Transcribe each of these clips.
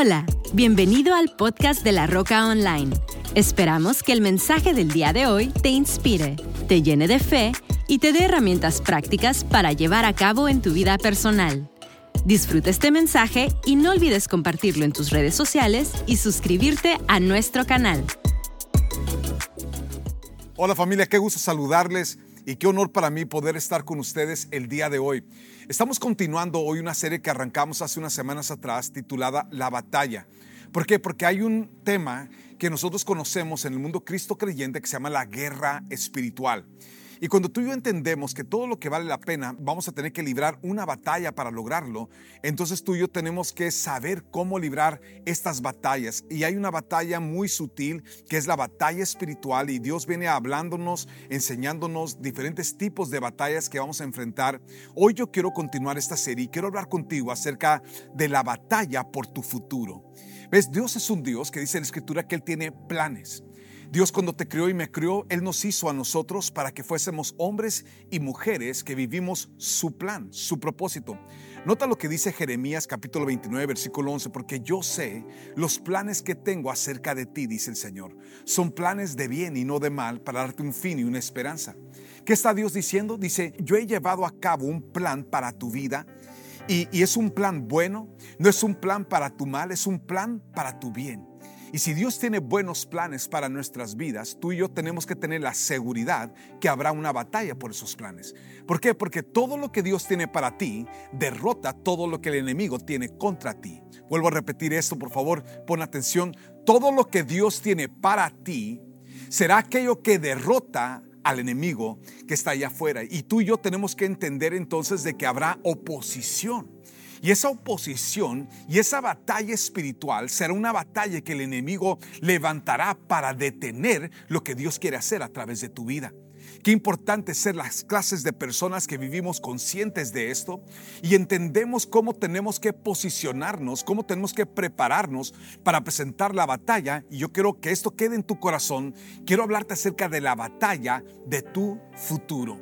Hola, bienvenido al podcast de La Roca Online. Esperamos que el mensaje del día de hoy te inspire, te llene de fe y te dé herramientas prácticas para llevar a cabo en tu vida personal. Disfruta este mensaje y no olvides compartirlo en tus redes sociales y suscribirte a nuestro canal. Hola familia, qué gusto saludarles y qué honor para mí poder estar con ustedes el día de hoy. Estamos continuando hoy una serie que arrancamos hace unas semanas atrás titulada La batalla. ¿Por qué? Porque hay un tema que nosotros conocemos en el mundo cristo creyente que se llama la guerra espiritual. Y cuando tú y yo entendemos que todo lo que vale la pena vamos a tener que librar una batalla para lograrlo, entonces tú y yo tenemos que saber cómo librar estas batallas. Y hay una batalla muy sutil que es la batalla espiritual y Dios viene hablándonos, enseñándonos diferentes tipos de batallas que vamos a enfrentar. Hoy yo quiero continuar esta serie y quiero hablar contigo acerca de la batalla por tu futuro. ¿Ves? Dios es un Dios que dice en la Escritura que Él tiene planes. Dios cuando te crió y me crió, Él nos hizo a nosotros para que fuésemos hombres y mujeres que vivimos su plan, su propósito. Nota lo que dice Jeremías capítulo 29, versículo 11, porque yo sé los planes que tengo acerca de ti, dice el Señor. Son planes de bien y no de mal para darte un fin y una esperanza. ¿Qué está Dios diciendo? Dice, yo he llevado a cabo un plan para tu vida y, y es un plan bueno, no es un plan para tu mal, es un plan para tu bien. Y si Dios tiene buenos planes para nuestras vidas, tú y yo tenemos que tener la seguridad que habrá una batalla por esos planes. ¿Por qué? Porque todo lo que Dios tiene para ti derrota todo lo que el enemigo tiene contra ti. Vuelvo a repetir esto, por favor, pon atención. Todo lo que Dios tiene para ti será aquello que derrota al enemigo que está allá afuera. Y tú y yo tenemos que entender entonces de que habrá oposición. Y esa oposición y esa batalla espiritual será una batalla que el enemigo levantará para detener lo que Dios quiere hacer a través de tu vida. Qué importante ser las clases de personas que vivimos conscientes de esto y entendemos cómo tenemos que posicionarnos, cómo tenemos que prepararnos para presentar la batalla. Y yo quiero que esto quede en tu corazón. Quiero hablarte acerca de la batalla de tu futuro.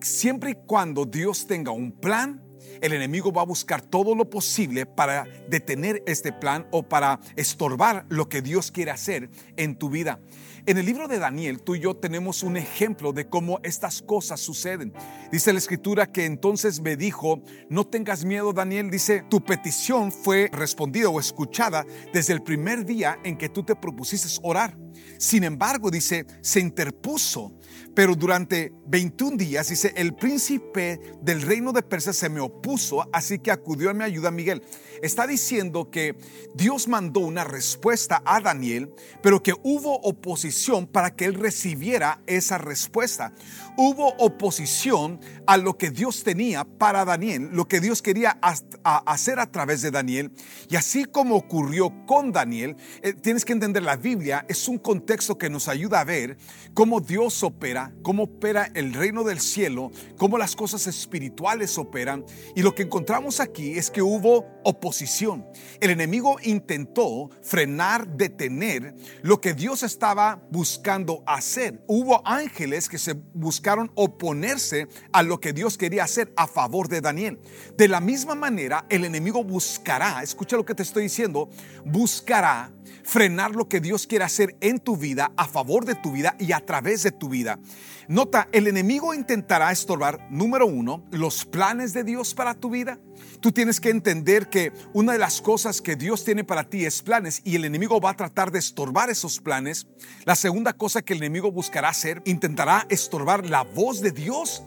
Siempre y cuando Dios tenga un plan, el enemigo va a buscar todo lo posible para detener este plan o para estorbar lo que Dios quiere hacer en tu vida. En el libro de Daniel, tú y yo tenemos un ejemplo de cómo estas cosas suceden. Dice la escritura que entonces me dijo, no tengas miedo Daniel, dice, tu petición fue respondida o escuchada desde el primer día en que tú te propusiste orar. Sin embargo, dice, se interpuso pero durante 21 días, dice, el príncipe del reino de Persia se me opuso, así que acudió a mi ayuda Miguel. Está diciendo que Dios mandó una respuesta a Daniel, pero que hubo oposición para que él recibiera esa respuesta. Hubo oposición a lo que Dios tenía para Daniel, lo que Dios quería hacer a través de Daniel. Y así como ocurrió con Daniel, eh, tienes que entender la Biblia es un contexto que nos ayuda a ver cómo Dios opera cómo opera el reino del cielo, cómo las cosas espirituales operan. Y lo que encontramos aquí es que hubo oposición. El enemigo intentó frenar, detener lo que Dios estaba buscando hacer. Hubo ángeles que se buscaron oponerse a lo que Dios quería hacer a favor de Daniel. De la misma manera, el enemigo buscará, escucha lo que te estoy diciendo, buscará frenar lo que Dios quiere hacer en tu vida, a favor de tu vida y a través de tu vida. Nota, el enemigo intentará estorbar, número uno, los planes de Dios para tu vida. Tú tienes que entender que una de las cosas que Dios tiene para ti es planes y el enemigo va a tratar de estorbar esos planes. La segunda cosa que el enemigo buscará hacer, intentará estorbar la voz de Dios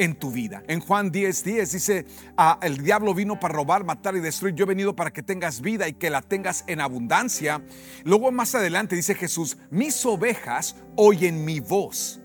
en tu vida. En Juan 10:10 10 dice, ah, el diablo vino para robar, matar y destruir. Yo he venido para que tengas vida y que la tengas en abundancia. Luego más adelante dice Jesús, mis ovejas oyen mi voz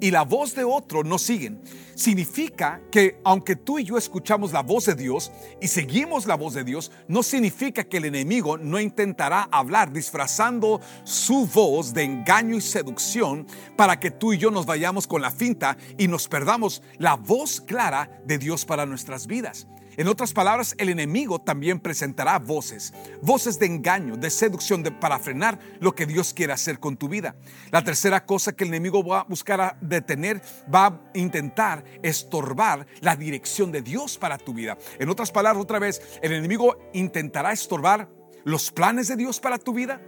y la voz de otro no siguen. Significa que aunque tú y yo escuchamos la voz de Dios y seguimos la voz de Dios, no significa que el enemigo no intentará hablar disfrazando su voz de engaño y seducción para que tú y yo nos vayamos con la finta y nos perdamos la voz clara de Dios para nuestras vidas. En otras palabras, el enemigo también presentará voces, voces de engaño, de seducción, de, para frenar lo que Dios quiere hacer con tu vida. La tercera cosa que el enemigo va a buscar a detener, va a intentar estorbar la dirección de Dios para tu vida. En otras palabras, otra vez, el enemigo intentará estorbar los planes de Dios para tu vida,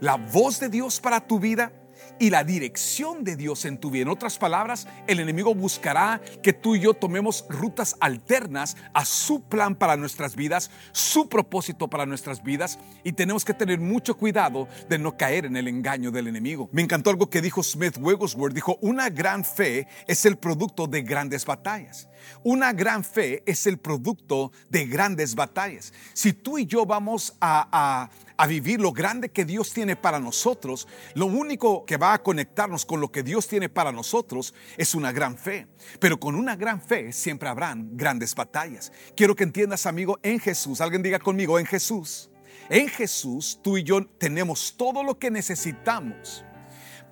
la voz de Dios para tu vida y la dirección de Dios en tu vida. En otras palabras, el enemigo buscará que tú y yo tomemos rutas alternas a su plan para nuestras vidas, su propósito para nuestras vidas y tenemos que tener mucho cuidado de no caer en el engaño del enemigo. Me encantó algo que dijo Smith Wigglesworth, dijo, una gran fe es el producto de grandes batallas. Una gran fe es el producto de grandes batallas. Si tú y yo vamos a, a vivir lo grande que Dios tiene para nosotros, lo único que va a conectarnos con lo que Dios tiene para nosotros es una gran fe. Pero con una gran fe siempre habrán grandes batallas. Quiero que entiendas, amigo, en Jesús, alguien diga conmigo, en Jesús. En Jesús tú y yo tenemos todo lo que necesitamos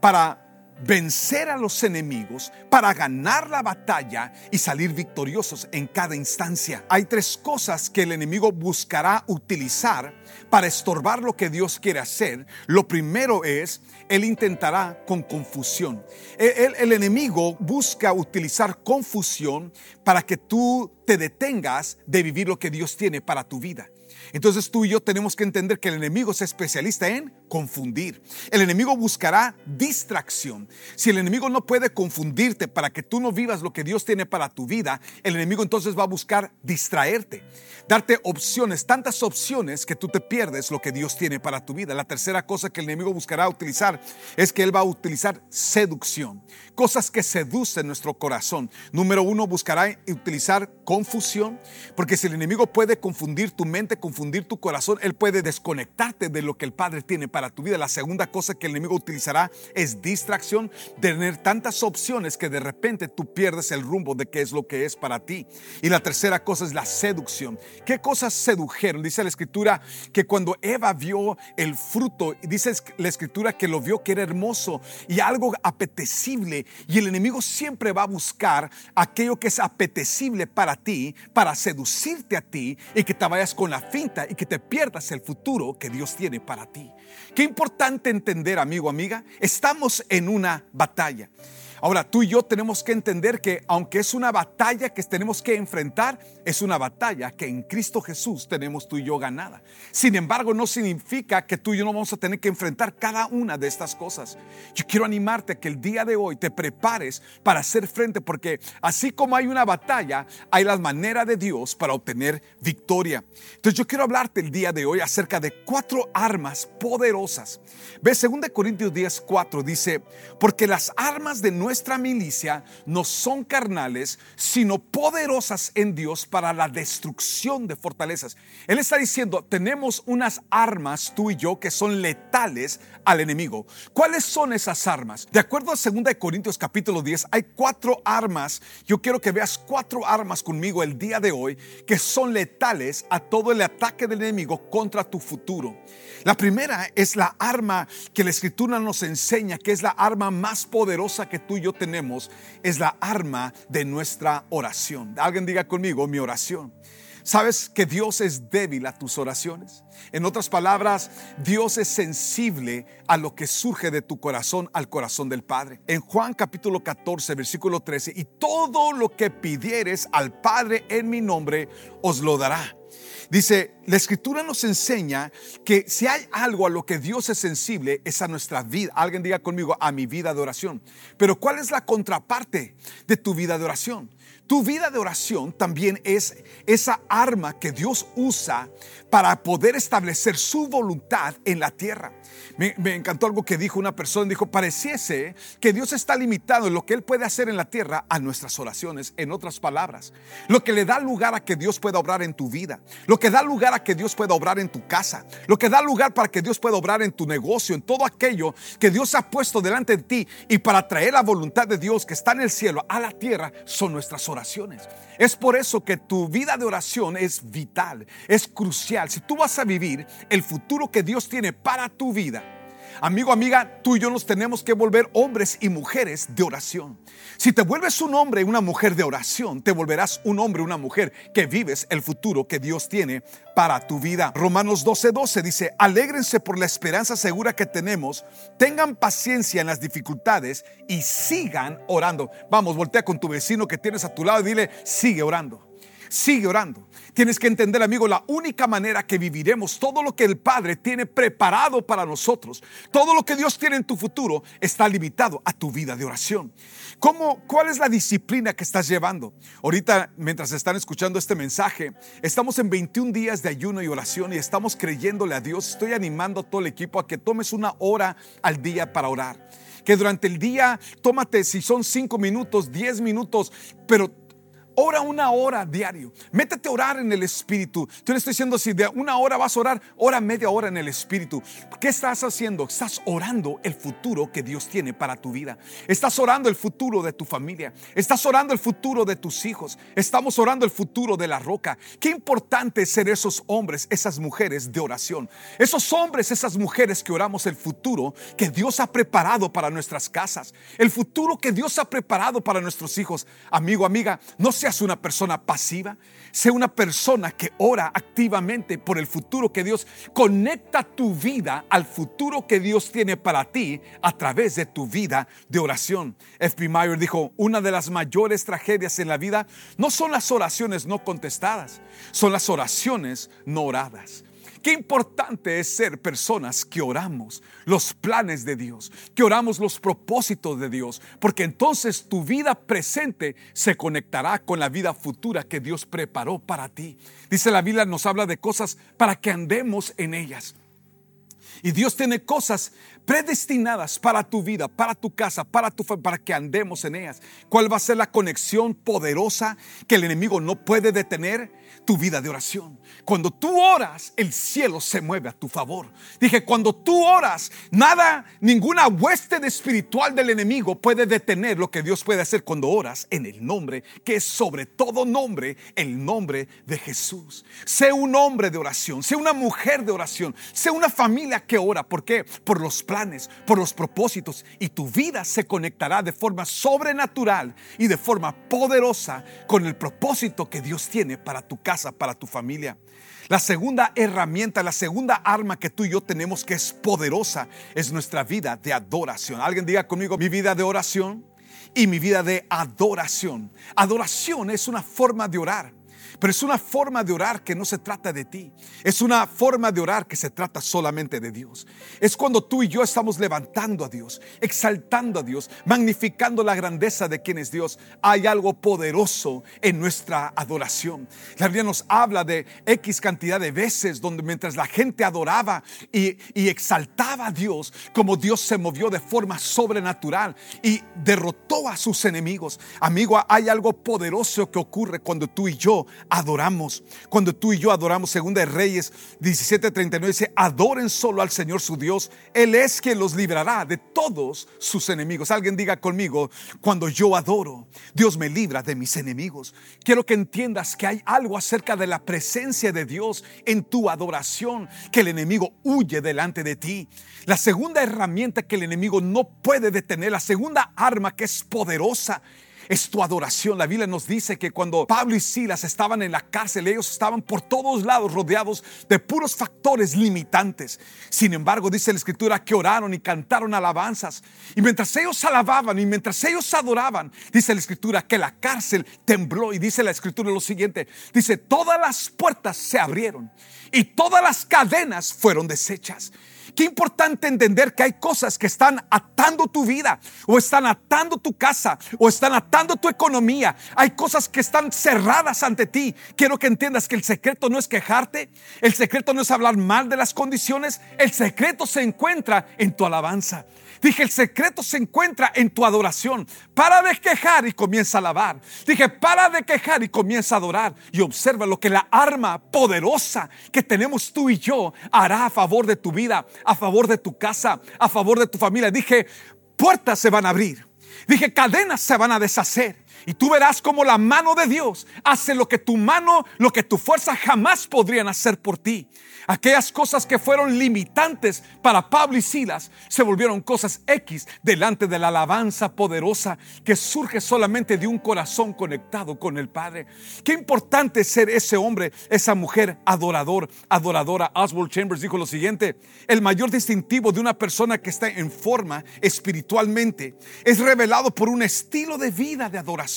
para vencer a los enemigos, para ganar la batalla y salir victoriosos en cada instancia. Hay tres cosas que el enemigo buscará utilizar para estorbar lo que Dios quiere hacer. Lo primero es, él intentará con confusión. El, el enemigo busca utilizar confusión para que tú te detengas de vivir lo que Dios tiene para tu vida. Entonces tú y yo tenemos que entender que el enemigo es especialista en confundir. El enemigo buscará distracción. Si el enemigo no puede confundirte para que tú no vivas lo que Dios tiene para tu vida, el enemigo entonces va a buscar distraerte, darte opciones, tantas opciones que tú te pierdes lo que Dios tiene para tu vida. La tercera cosa que el enemigo buscará utilizar es que él va a utilizar seducción, cosas que seducen nuestro corazón. Número uno, buscará utilizar confusión, porque si el enemigo puede confundir tu mente, confundir tu corazón, él puede desconectarte de lo que el Padre tiene para tu vida. La segunda cosa que el enemigo utilizará es distracción, tener tantas opciones que de repente tú pierdes el rumbo de qué es lo que es para ti. Y la tercera cosa es la seducción. ¿Qué cosas sedujeron? Dice la escritura que cuando Eva vio el fruto, dice la escritura que lo vio que era hermoso y algo apetecible. Y el enemigo siempre va a buscar aquello que es apetecible para ti, para seducirte a ti y que te vayas con la finta y que te pierdas el futuro que Dios tiene para ti. Qué importante entender, amigo, amiga, estamos en una batalla. Ahora, tú y yo tenemos que entender que aunque es una batalla que tenemos que enfrentar, es una batalla que en Cristo Jesús tenemos tú y yo ganada. Sin embargo, no significa que tú y yo no vamos a tener que enfrentar cada una de estas cosas. Yo quiero animarte a que el día de hoy te prepares para hacer frente, porque así como hay una batalla, hay la manera de Dios para obtener victoria. Entonces yo quiero hablarte el día de hoy acerca de cuatro armas poderosas. Ve 2 Corintios 10, 4 dice, porque las armas de nuestra nuestra milicia no son carnales, sino poderosas en Dios para la destrucción de fortalezas. Él está diciendo, tenemos unas armas, tú y yo, que son letales al enemigo. ¿Cuáles son esas armas? De acuerdo a 2 Corintios capítulo 10, hay cuatro armas. Yo quiero que veas cuatro armas conmigo el día de hoy que son letales a todo el ataque del enemigo contra tu futuro. La primera es la arma que la escritura nos enseña, que es la arma más poderosa que tú y yo tenemos, es la arma de nuestra oración. Alguien diga conmigo, mi oración. ¿Sabes que Dios es débil a tus oraciones? En otras palabras, Dios es sensible a lo que surge de tu corazón al corazón del Padre. En Juan capítulo 14, versículo 13, y todo lo que pidieres al Padre en mi nombre, os lo dará. Dice, la escritura nos enseña que si hay algo a lo que Dios es sensible, es a nuestra vida. Alguien diga conmigo, a mi vida de oración. Pero ¿cuál es la contraparte de tu vida de oración? Tu vida de oración también es esa arma que Dios usa para poder establecer su voluntad en la tierra. Me, encantó algo que dijo una persona, dijo, pareciese que Dios está limitado en lo que Él puede hacer en la tierra a nuestras oraciones, en otras palabras. Lo que le da lugar a que Dios pueda obrar en tu vida, lo que da lugar a que Dios pueda obrar en tu casa, lo que da lugar para que Dios pueda obrar en tu negocio, en todo aquello que Dios ha puesto delante de ti y para traer la voluntad de Dios que está en el cielo a la tierra, son nuestras oraciones oraciones. Es por eso que tu vida de oración es vital, es crucial. Si tú vas a vivir el futuro que Dios tiene para tu vida, Amigo, amiga, tú y yo nos tenemos que volver hombres y mujeres de oración. Si te vuelves un hombre y una mujer de oración, te volverás un hombre y una mujer que vives el futuro que Dios tiene para tu vida. Romanos 12:12 12 dice, alégrense por la esperanza segura que tenemos, tengan paciencia en las dificultades y sigan orando. Vamos, voltea con tu vecino que tienes a tu lado y dile, sigue orando. Sigue orando. Tienes que entender, amigo, la única manera que viviremos todo lo que el Padre tiene preparado para nosotros, todo lo que Dios tiene en tu futuro, está limitado a tu vida de oración. ¿Cómo, ¿Cuál es la disciplina que estás llevando? Ahorita, mientras están escuchando este mensaje, estamos en 21 días de ayuno y oración y estamos creyéndole a Dios. Estoy animando a todo el equipo a que tomes una hora al día para orar que durante el día tómate si son 5 minutos, 10 minutos, pero Ora una hora diario. Métete a orar en el Espíritu. Tú le estoy diciendo, si de una hora vas a orar, ora media hora en el Espíritu. ¿Qué estás haciendo? Estás orando el futuro que Dios tiene para tu vida. Estás orando el futuro de tu familia. Estás orando el futuro de tus hijos. Estamos orando el futuro de la roca. Qué importante es ser esos hombres, esas mujeres de oración. Esos hombres, esas mujeres que oramos el futuro que Dios ha preparado para nuestras casas. El futuro que Dios ha preparado para nuestros hijos. Amigo, amiga, no se seas una persona pasiva, sea una persona que ora activamente por el futuro que Dios conecta tu vida al futuro que Dios tiene para ti a través de tu vida de oración. F.B. Meyer dijo, una de las mayores tragedias en la vida no son las oraciones no contestadas, son las oraciones no oradas. Qué importante es ser personas que oramos los planes de Dios, que oramos los propósitos de Dios, porque entonces tu vida presente se conectará con la vida futura que Dios preparó para ti. Dice la Biblia, nos habla de cosas para que andemos en ellas. Y Dios tiene cosas predestinadas para tu vida, para tu casa, para tu para que andemos en ellas. ¿Cuál va a ser la conexión poderosa que el enemigo no puede detener? Tu vida de oración. Cuando tú oras, el cielo se mueve a tu favor. Dije, cuando tú oras, nada, ninguna hueste espiritual del enemigo puede detener lo que Dios puede hacer cuando oras en el nombre que es sobre todo nombre, el nombre de Jesús. Sé un hombre de oración, sé una mujer de oración, sé una familia que ora. ¿Por qué? Por los planes, por los propósitos y tu vida se conectará de forma sobrenatural y de forma poderosa con el propósito que Dios tiene para tu casa, para tu familia. La segunda herramienta, la segunda arma que tú y yo tenemos que es poderosa es nuestra vida de adoración. Alguien diga conmigo mi vida de oración y mi vida de adoración. Adoración es una forma de orar. Pero es una forma de orar que no se trata de ti. Es una forma de orar que se trata solamente de Dios. Es cuando tú y yo estamos levantando a Dios, exaltando a Dios, magnificando la grandeza de quien es Dios. Hay algo poderoso en nuestra adoración. La Biblia nos habla de X cantidad de veces donde mientras la gente adoraba y, y exaltaba a Dios, como Dios se movió de forma sobrenatural y derrotó a sus enemigos. Amigo, hay algo poderoso que ocurre cuando tú y yo adoramos. Cuando tú y yo adoramos, segunda de Reyes 17:39 dice, adoren solo al Señor su Dios. Él es quien los librará de todos sus enemigos. Alguien diga conmigo, cuando yo adoro, Dios me libra de mis enemigos. Quiero que entiendas que hay algo acerca de la presencia de Dios en tu adoración, que el enemigo huye delante de ti. La segunda herramienta que el enemigo no puede detener, la segunda arma que es poderosa, es tu adoración. La Biblia nos dice que cuando Pablo y Silas estaban en la cárcel, ellos estaban por todos lados rodeados de puros factores limitantes. Sin embargo, dice la escritura que oraron y cantaron alabanzas. Y mientras ellos alababan y mientras ellos adoraban, dice la escritura que la cárcel tembló. Y dice la escritura lo siguiente, dice, todas las puertas se abrieron y todas las cadenas fueron deshechas. Qué importante entender que hay cosas que están atando tu vida o están atando tu casa o están atando tu economía. Hay cosas que están cerradas ante ti. Quiero que entiendas que el secreto no es quejarte, el secreto no es hablar mal de las condiciones, el secreto se encuentra en tu alabanza. Dije, el secreto se encuentra en tu adoración. Para de quejar y comienza a alabar. Dije, para de quejar y comienza a adorar. Y observa lo que la arma poderosa que tenemos tú y yo hará a favor de tu vida, a favor de tu casa, a favor de tu familia. Dije, puertas se van a abrir. Dije, cadenas se van a deshacer. Y tú verás como la mano de Dios hace lo que tu mano, lo que tu fuerza jamás podrían hacer por ti. Aquellas cosas que fueron limitantes para Pablo y Silas se volvieron cosas X delante de la alabanza poderosa que surge solamente de un corazón conectado con el Padre. Qué importante ser ese hombre, esa mujer adorador, adoradora. Oswald Chambers dijo lo siguiente, el mayor distintivo de una persona que está en forma espiritualmente es revelado por un estilo de vida de adoración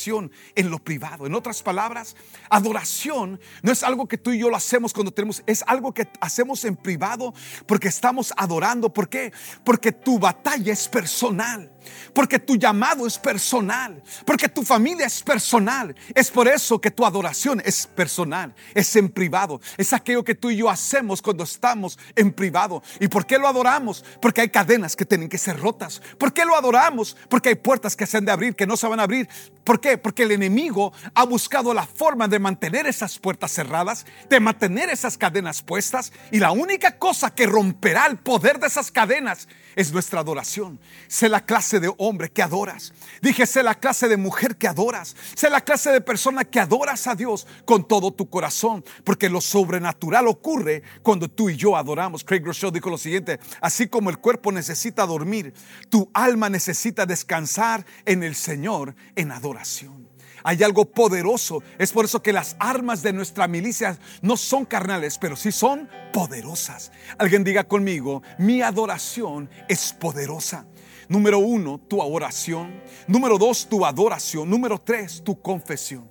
en lo privado. En otras palabras, adoración no es algo que tú y yo lo hacemos cuando tenemos, es algo que hacemos en privado porque estamos adorando. ¿Por qué? Porque tu batalla es personal. Porque tu llamado es personal. Porque tu familia es personal. Es por eso que tu adoración es personal. Es en privado. Es aquello que tú y yo hacemos cuando estamos en privado. ¿Y por qué lo adoramos? Porque hay cadenas que tienen que ser rotas. ¿Por qué lo adoramos? Porque hay puertas que se han de abrir, que no se van a abrir. ¿Por qué? Porque el enemigo ha buscado la forma de mantener esas puertas cerradas, de mantener esas cadenas puestas. Y la única cosa que romperá el poder de esas cadenas es nuestra adoración. Sé la clase de hombre que adoras. Dije, sé la clase de mujer que adoras. Sé la clase de persona que adoras a Dios con todo tu corazón. Porque lo sobrenatural ocurre cuando tú y yo adoramos. Craig Rochelle dijo lo siguiente, así como el cuerpo necesita dormir, tu alma necesita descansar en el Señor en adoración hay algo poderoso. Es por eso que las armas de nuestra milicia no son carnales, pero sí son poderosas. Alguien diga conmigo, mi adoración es poderosa. Número uno, tu oración. Número dos, tu adoración. Número tres, tu confesión.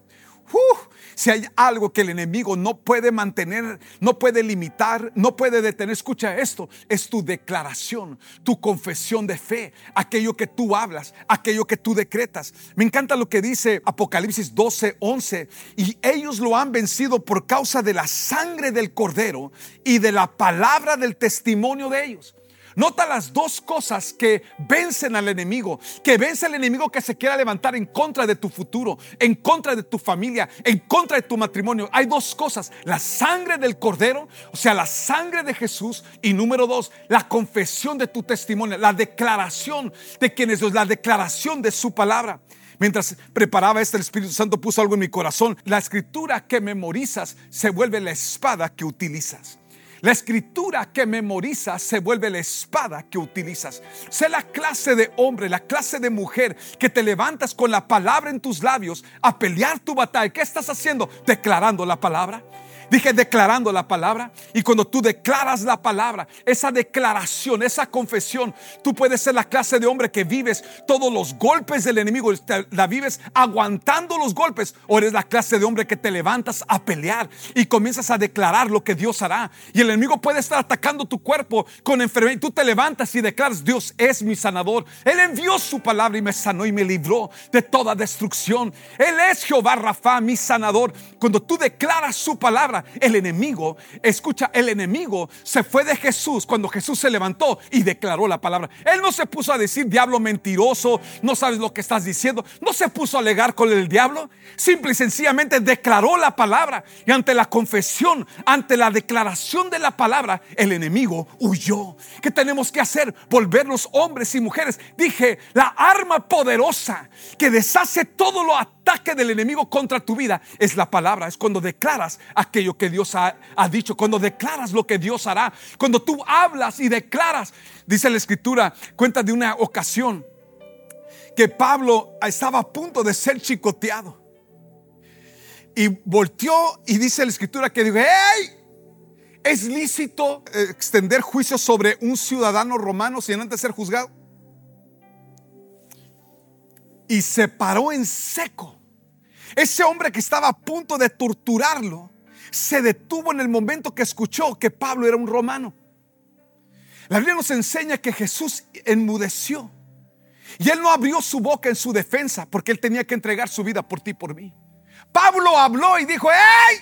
Si hay algo que el enemigo no puede mantener, no puede limitar, no puede detener, escucha esto, es tu declaración, tu confesión de fe, aquello que tú hablas, aquello que tú decretas. Me encanta lo que dice Apocalipsis 12, 11, y ellos lo han vencido por causa de la sangre del cordero y de la palabra del testimonio de ellos. Nota las dos cosas que vencen al enemigo, que vence al enemigo que se quiera levantar en contra de tu futuro, en contra de tu familia, en contra de tu matrimonio. Hay dos cosas, la sangre del cordero, o sea, la sangre de Jesús y número dos, la confesión de tu testimonio, la declaración de quien es Dios, la declaración de su palabra. Mientras preparaba esto, el Espíritu Santo puso algo en mi corazón. La escritura que memorizas se vuelve la espada que utilizas. La escritura que memorizas se vuelve la espada que utilizas. Sé la clase de hombre, la clase de mujer que te levantas con la palabra en tus labios a pelear tu batalla. ¿Qué estás haciendo? Declarando la palabra. Dije declarando la palabra. Y cuando tú declaras la palabra, esa declaración, esa confesión, tú puedes ser la clase de hombre que vives todos los golpes del enemigo, la vives aguantando los golpes. O eres la clase de hombre que te levantas a pelear y comienzas a declarar lo que Dios hará. Y el enemigo puede estar atacando tu cuerpo con enfermedad. Y tú te levantas y declaras, Dios es mi sanador. Él envió su palabra y me sanó y me libró de toda destrucción. Él es Jehová Rafa, mi sanador. Cuando tú declaras su palabra, el enemigo, escucha, el enemigo se fue de Jesús cuando Jesús se levantó y declaró la palabra. Él no se puso a decir, diablo mentiroso, no sabes lo que estás diciendo. No se puso a alegar con el diablo. Simple y sencillamente declaró la palabra. Y ante la confesión, ante la declaración de la palabra, el enemigo huyó. ¿Qué tenemos que hacer? Volvernos hombres y mujeres. Dije, la arma poderosa que deshace todo lo ataque del enemigo contra tu vida es la palabra. Es cuando declaras aquello que Dios ha, dicho, cuando declaras lo que Dios hará, cuando tú hablas y declaras, dice la escritura, cuenta de una ocasión que Pablo estaba a punto de ser chicoteado. Y volteó y dice la escritura que dijo, ¡hey! ¿Es lícito extender juicio sobre un ciudadano romano sin antes ser juzgado? Y se paró en seco. Ese hombre que estaba a punto de torturarlo se detuvo en el momento que escuchó que Pablo era un romano. La Biblia nos enseña que Jesús enmudeció. Y él no abrió su boca en su defensa porque él tenía que entregar su vida por ti y por mí. Pablo habló y dijo, ¡Hey!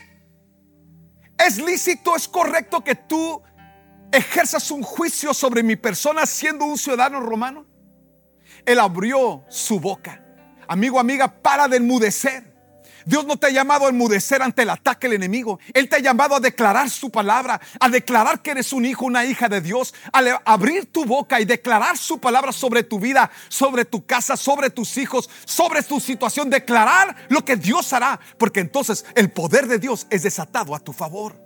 ¿Es lícito, es correcto que tú ejerzas un juicio sobre mi persona siendo un ciudadano romano? Él abrió su boca. Amigo, amiga, para de enmudecer. Dios no te ha llamado a enmudecer ante el ataque del enemigo. Él te ha llamado a declarar su palabra, a declarar que eres un hijo, una hija de Dios, a abrir tu boca y declarar su palabra sobre tu vida, sobre tu casa, sobre tus hijos, sobre tu situación. Declarar lo que Dios hará, porque entonces el poder de Dios es desatado a tu favor.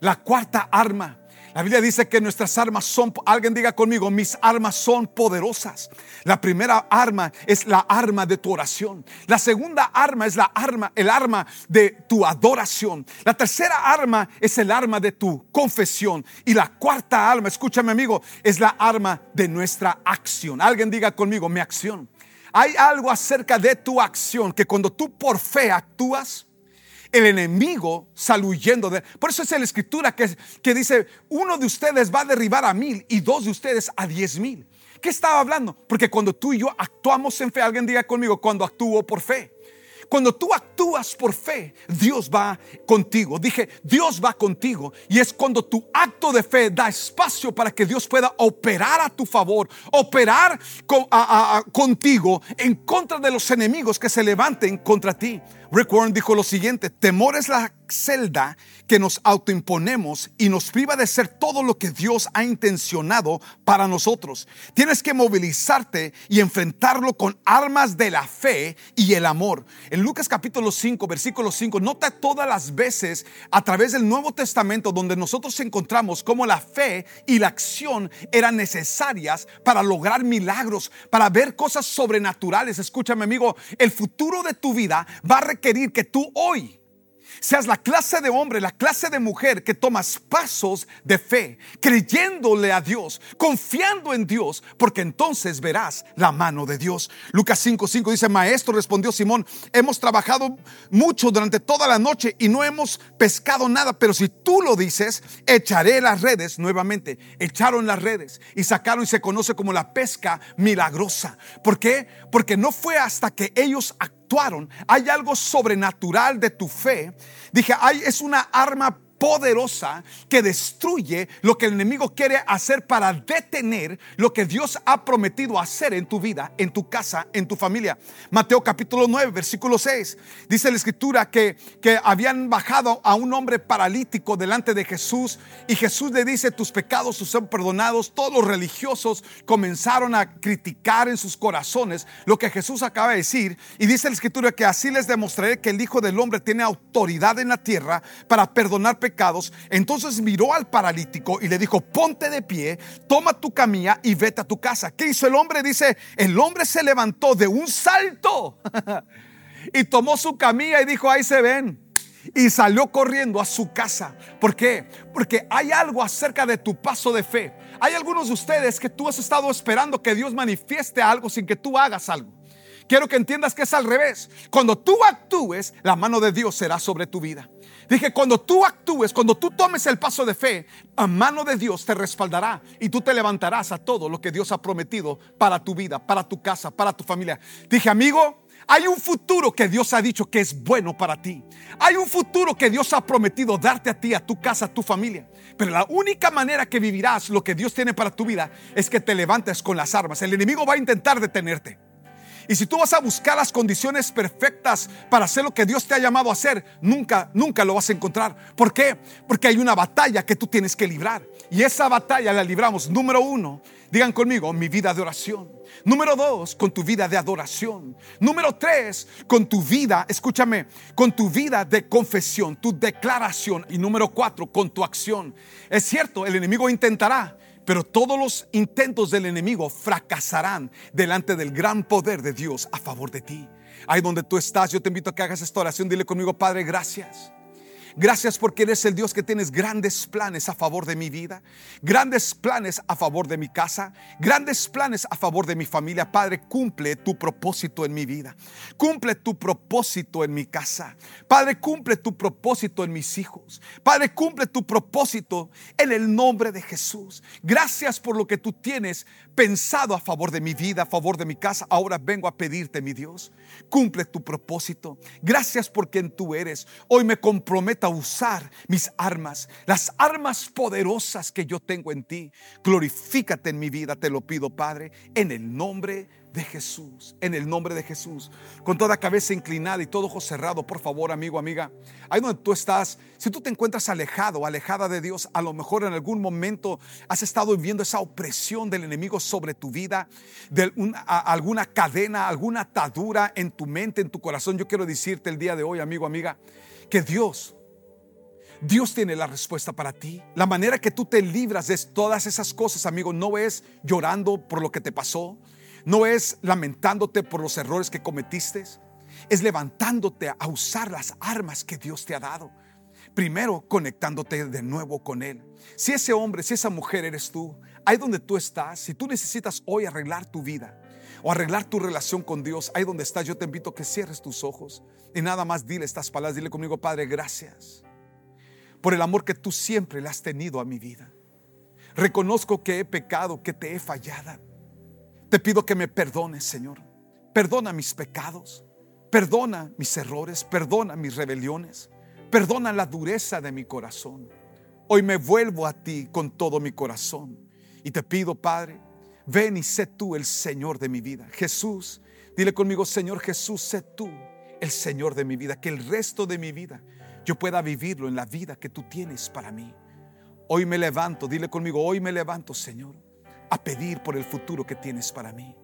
La cuarta arma la Biblia dice que nuestras armas son, alguien diga conmigo, mis armas son poderosas. La primera arma es la arma de tu oración. La segunda arma es la arma, el arma de tu adoración. La tercera arma es el arma de tu confesión. Y la cuarta arma, escúchame amigo, es la arma de nuestra acción. Alguien diga conmigo, mi acción. Hay algo acerca de tu acción que cuando tú por fe actúas, el enemigo sale de... Por eso es la escritura que, que dice, uno de ustedes va a derribar a mil y dos de ustedes a diez mil. ¿Qué estaba hablando? Porque cuando tú y yo actuamos en fe, alguien diga conmigo, cuando actúo por fe. Cuando tú actúas por fe, Dios va contigo. Dije, Dios va contigo. Y es cuando tu acto de fe da espacio para que Dios pueda operar a tu favor, operar contigo en contra de los enemigos que se levanten contra ti. Rick Warren dijo lo siguiente, temor es la celda que nos autoimponemos y nos priva de ser todo lo que Dios ha intencionado para nosotros. Tienes que movilizarte y enfrentarlo con armas de la fe y el amor. En Lucas capítulo 5, versículo 5, nota todas las veces a través del Nuevo Testamento donde nosotros encontramos cómo la fe y la acción eran necesarias para lograr milagros, para ver cosas sobrenaturales. Escúchame amigo, el futuro de tu vida va a requerir que tú hoy seas la clase de hombre, la clase de mujer que tomas pasos de fe, creyéndole a Dios, confiando en Dios, porque entonces verás la mano de Dios. Lucas 5:5 dice, Maestro, respondió Simón, hemos trabajado mucho durante toda la noche y no hemos pescado nada, pero si tú lo dices, echaré las redes nuevamente. Echaron las redes y sacaron y se conoce como la pesca milagrosa. ¿Por qué? Porque no fue hasta que ellos. Hay algo sobrenatural de tu fe. Dije, hay, es una arma poderosa que destruye lo que el enemigo quiere hacer para detener lo que Dios ha prometido hacer en tu vida, en tu casa, en tu familia. Mateo capítulo 9, versículo 6. Dice la escritura que, que habían bajado a un hombre paralítico delante de Jesús y Jesús le dice, tus pecados son perdonados. Todos los religiosos comenzaron a criticar en sus corazones lo que Jesús acaba de decir y dice la escritura que así les demostraré que el Hijo del Hombre tiene autoridad en la tierra para perdonar pecados entonces miró al paralítico y le dijo, ponte de pie, toma tu camilla y vete a tu casa. ¿Qué hizo el hombre? Dice, el hombre se levantó de un salto y tomó su camilla y dijo, ahí se ven. Y salió corriendo a su casa. ¿Por qué? Porque hay algo acerca de tu paso de fe. Hay algunos de ustedes que tú has estado esperando que Dios manifieste algo sin que tú hagas algo. Quiero que entiendas que es al revés. Cuando tú actúes, la mano de Dios será sobre tu vida. Dije, cuando tú actúes, cuando tú tomes el paso de fe, a mano de Dios te respaldará y tú te levantarás a todo lo que Dios ha prometido para tu vida, para tu casa, para tu familia. Dije, amigo, hay un futuro que Dios ha dicho que es bueno para ti. Hay un futuro que Dios ha prometido darte a ti, a tu casa, a tu familia. Pero la única manera que vivirás lo que Dios tiene para tu vida es que te levantes con las armas. El enemigo va a intentar detenerte. Y si tú vas a buscar las condiciones perfectas para hacer lo que Dios te ha llamado a hacer, nunca, nunca lo vas a encontrar. ¿Por qué? Porque hay una batalla que tú tienes que librar. Y esa batalla la libramos, número uno, digan conmigo, mi vida de oración. Número dos, con tu vida de adoración. Número tres, con tu vida, escúchame, con tu vida de confesión, tu declaración. Y número cuatro, con tu acción. Es cierto, el enemigo intentará pero todos los intentos del enemigo fracasarán delante del gran poder de Dios a favor de ti. Ahí donde tú estás, yo te invito a que hagas esta oración. Dile conmigo, Padre, gracias. Gracias porque eres el Dios que tienes grandes planes a favor de mi vida, grandes planes a favor de mi casa, grandes planes a favor de mi familia. Padre, cumple tu propósito en mi vida, cumple tu propósito en mi casa. Padre, cumple tu propósito en mis hijos. Padre, cumple tu propósito en el nombre de Jesús. Gracias por lo que tú tienes pensado a favor de mi vida, a favor de mi casa. Ahora vengo a pedirte, mi Dios, cumple tu propósito. Gracias por quien tú eres. Hoy me comprometo a usar mis armas, las armas poderosas que yo tengo en ti. Glorifícate en mi vida, te lo pido, Padre, en el nombre de Jesús, en el nombre de Jesús, con toda cabeza inclinada y todo ojo cerrado, por favor, amigo, amiga, ahí donde tú estás, si tú te encuentras alejado, alejada de Dios, a lo mejor en algún momento has estado viviendo esa opresión del enemigo sobre tu vida, de alguna cadena, alguna atadura en tu mente, en tu corazón, yo quiero decirte el día de hoy, amigo, amiga, que Dios Dios tiene la respuesta para ti. La manera que tú te libras de todas esas cosas, amigo, no es llorando por lo que te pasó, no es lamentándote por los errores que cometiste, es levantándote a usar las armas que Dios te ha dado. Primero, conectándote de nuevo con Él. Si ese hombre, si esa mujer eres tú, ahí donde tú estás, si tú necesitas hoy arreglar tu vida, o arreglar tu relación con Dios, ahí donde estás, yo te invito a que cierres tus ojos y nada más dile estas palabras, dile conmigo, Padre, gracias por el amor que tú siempre le has tenido a mi vida. Reconozco que he pecado, que te he fallado. Te pido que me perdones, Señor. Perdona mis pecados, perdona mis errores, perdona mis rebeliones, perdona la dureza de mi corazón. Hoy me vuelvo a ti con todo mi corazón y te pido, Padre, ven y sé tú el Señor de mi vida. Jesús, dile conmigo, Señor Jesús, sé tú el Señor de mi vida, que el resto de mi vida yo pueda vivirlo en la vida que tú tienes para mí. Hoy me levanto, dile conmigo, hoy me levanto, Señor, a pedir por el futuro que tienes para mí.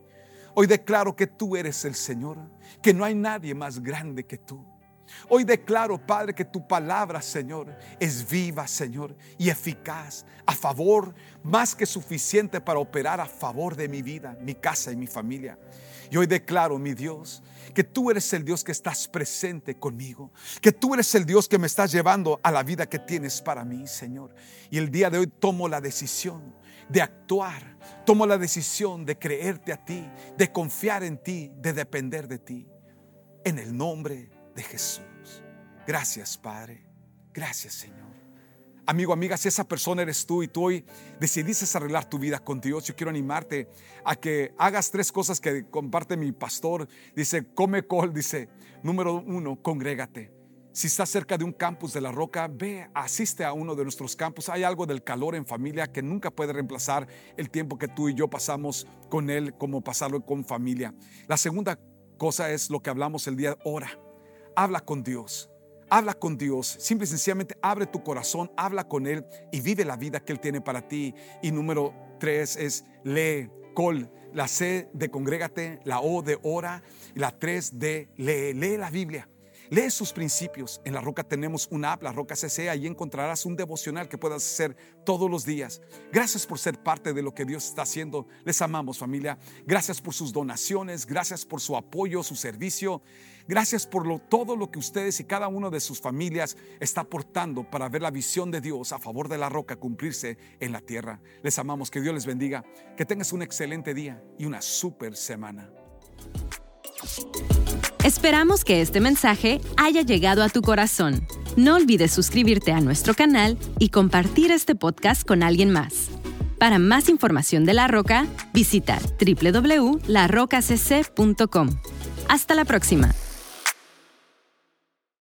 Hoy declaro que tú eres el Señor, que no hay nadie más grande que tú. Hoy declaro, Padre, que tu palabra, Señor, es viva, Señor, y eficaz, a favor, más que suficiente para operar a favor de mi vida, mi casa y mi familia. Y hoy declaro, mi Dios, que tú eres el Dios que estás presente conmigo, que tú eres el Dios que me estás llevando a la vida que tienes para mí, Señor. Y el día de hoy tomo la decisión de actuar, tomo la decisión de creerte a ti, de confiar en ti, de depender de ti. En el nombre de Jesús. Gracias, Padre. Gracias, Señor. Amigo, amiga, si esa persona eres tú y tú hoy decidiste arreglar tu vida con Dios, yo quiero animarte a que hagas tres cosas que comparte mi pastor. Dice, come col, dice, número uno, congrégate. Si estás cerca de un campus de la roca, ve, asiste a uno de nuestros campus. Hay algo del calor en familia que nunca puede reemplazar el tiempo que tú y yo pasamos con Él, como pasarlo con familia. La segunda cosa es lo que hablamos el día, ora, habla con Dios. Habla con Dios, simple y sencillamente abre tu corazón, habla con Él y vive la vida que Él tiene para ti. Y número tres es lee, col, la C de congrégate, la O de ora, la tres de lee, lee la Biblia. Lee sus principios. En La Roca tenemos una app, La Roca CC. Ahí encontrarás un devocional que puedas hacer todos los días. Gracias por ser parte de lo que Dios está haciendo. Les amamos familia. Gracias por sus donaciones. Gracias por su apoyo, su servicio. Gracias por lo, todo lo que ustedes y cada uno de sus familias está aportando para ver la visión de Dios a favor de La Roca cumplirse en la tierra. Les amamos. Que Dios les bendiga. Que tengas un excelente día y una super semana. Esperamos que este mensaje haya llegado a tu corazón. No olvides suscribirte a nuestro canal y compartir este podcast con alguien más. Para más información de La Roca, visita www.larocacc.com. Hasta la próxima.